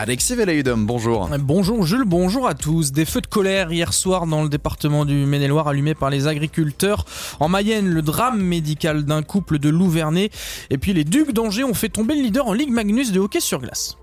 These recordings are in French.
Alexis Velayudom, bonjour. Bonjour Jules, bonjour à tous. Des feux de colère hier soir dans le département du Maine-et-Loire allumés par les agriculteurs. En Mayenne, le drame médical d'un couple de Louvernais. Et puis les Ducs d'Angers ont fait tomber le leader en Ligue Magnus de hockey sur glace.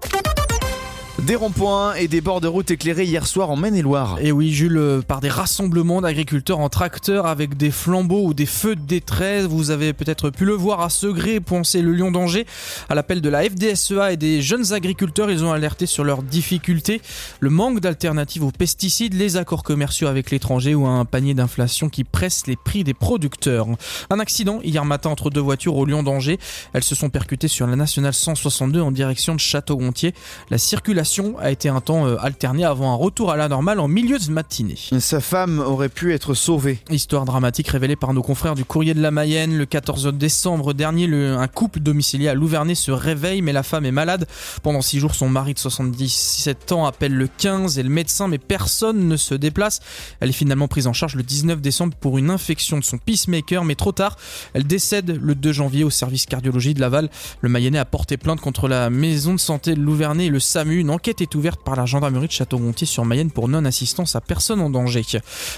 Des ronds-points et des bords de route éclairés hier soir en Maine-et-Loire. Et oui, Jules, euh, par des rassemblements d'agriculteurs en tracteur avec des flambeaux ou des feux de détresse. Vous avez peut-être pu le voir à Segré, penser le Lion d'Angers. À l'appel de la FDSEA et des jeunes agriculteurs, ils ont alerté sur leurs difficultés, le manque d'alternatives aux pesticides, les accords commerciaux avec l'étranger ou un panier d'inflation qui presse les prix des producteurs. Un accident hier matin entre deux voitures au Lion d'Angers. Elles se sont percutées sur la nationale 162 en direction de Château-Gontier. La circulation a été un temps euh, alterné avant un retour à la normale en milieu de matinée. Sa femme aurait pu être sauvée. Histoire dramatique révélée par nos confrères du Courrier de la Mayenne. Le 14 décembre dernier, un couple domicilié à Louvernay se réveille, mais la femme est malade. Pendant six jours, son mari de 77 ans appelle le 15 et le médecin, mais personne ne se déplace. Elle est finalement prise en charge le 19 décembre pour une infection de son peacemaker, mais trop tard. Elle décède le 2 janvier au service cardiologie de Laval. Le Mayennais a porté plainte contre la maison de santé de Louvernay et le SAMU. Une enquête est ouverte par la gendarmerie de Château-Gontier sur Mayenne pour non-assistance à personne en danger.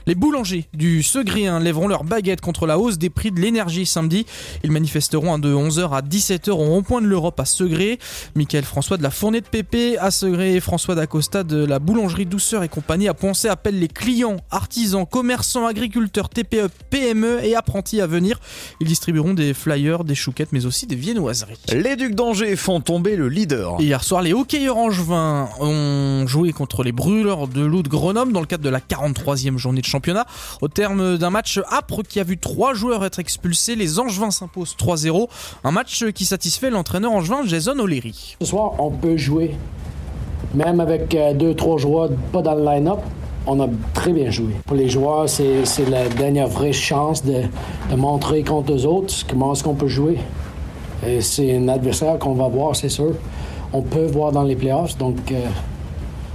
Les boulangers du Segréen lèveront leur baguette contre la hausse des prix de l'énergie samedi. Ils manifesteront de 11h à 17h au rond-point de l'Europe à Segré. Michael François de la Fournée de Pépé à Segré et François d'Acosta de la boulangerie Douceur et compagnie à penser appellent les clients, artisans, commerçants, agriculteurs, TPE, PME et apprentis à venir. Ils distribueront des flyers, des chouquettes mais aussi des viennoiseries. Les Ducs d'Angers font tomber le leader. Hier soir, les hockeyeurs angevins ont joué contre les brûleurs de loup de Grenoble dans le cadre de la 43e journée de championnat. Au terme d'un match âpre qui a vu trois joueurs être expulsés, les Angevins s'imposent 3-0. Un match qui satisfait l'entraîneur angevin Jason O'Leary. Ce soir, on peut jouer. Même avec euh, deux, trois joueurs pas dans le line-up, on a très bien joué. Pour les joueurs, c'est la dernière vraie chance de, montrer contre les autres comment est-ce qu'on peut jouer. C'est un adversaire qu'on va voir, c'est sûr on peut voir dans les playoffs. Donc, il euh,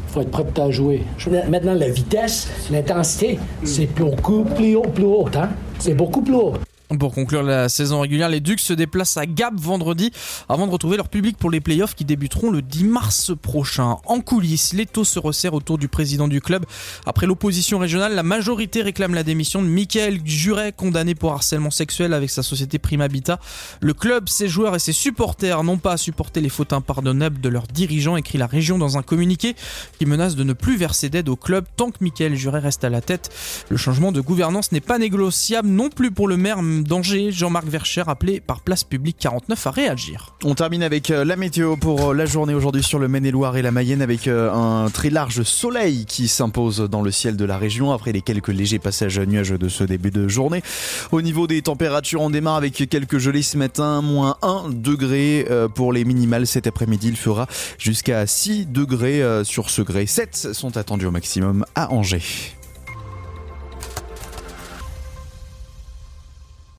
faut être prêt à jouer. Maintenant, la vitesse, l'intensité, c'est beaucoup plus haut, plus haut. Hein? C'est beaucoup plus haut. Pour conclure la saison régulière, les Ducs se déplacent à Gap vendredi avant de retrouver leur public pour les playoffs qui débuteront le 10 mars prochain. En coulisses, l'étau se resserre autour du président du club. Après l'opposition régionale, la majorité réclame la démission de Michael Juret, condamné pour harcèlement sexuel avec sa société Prime Habitat. Le club, ses joueurs et ses supporters n'ont pas à supporter les fautes impardonnables de leurs dirigeants, écrit la région dans un communiqué qui menace de ne plus verser d'aide au club tant que Michael Juret reste à la tête. Le changement de gouvernance n'est pas négociable non plus pour le maire danger. Jean-Marc Vercher, appelé par Place Publique 49 à réagir. On termine avec euh, la météo pour euh, la journée aujourd'hui sur le Maine-et-Loire et la Mayenne avec euh, un très large soleil qui s'impose dans le ciel de la région après les quelques légers passages nuages de ce début de journée. Au niveau des températures, on démarre avec quelques gelées ce matin, moins 1 degré pour les minimales cet après-midi. Il fera jusqu'à 6 degrés sur ce gré. 7 sont attendus au maximum à Angers.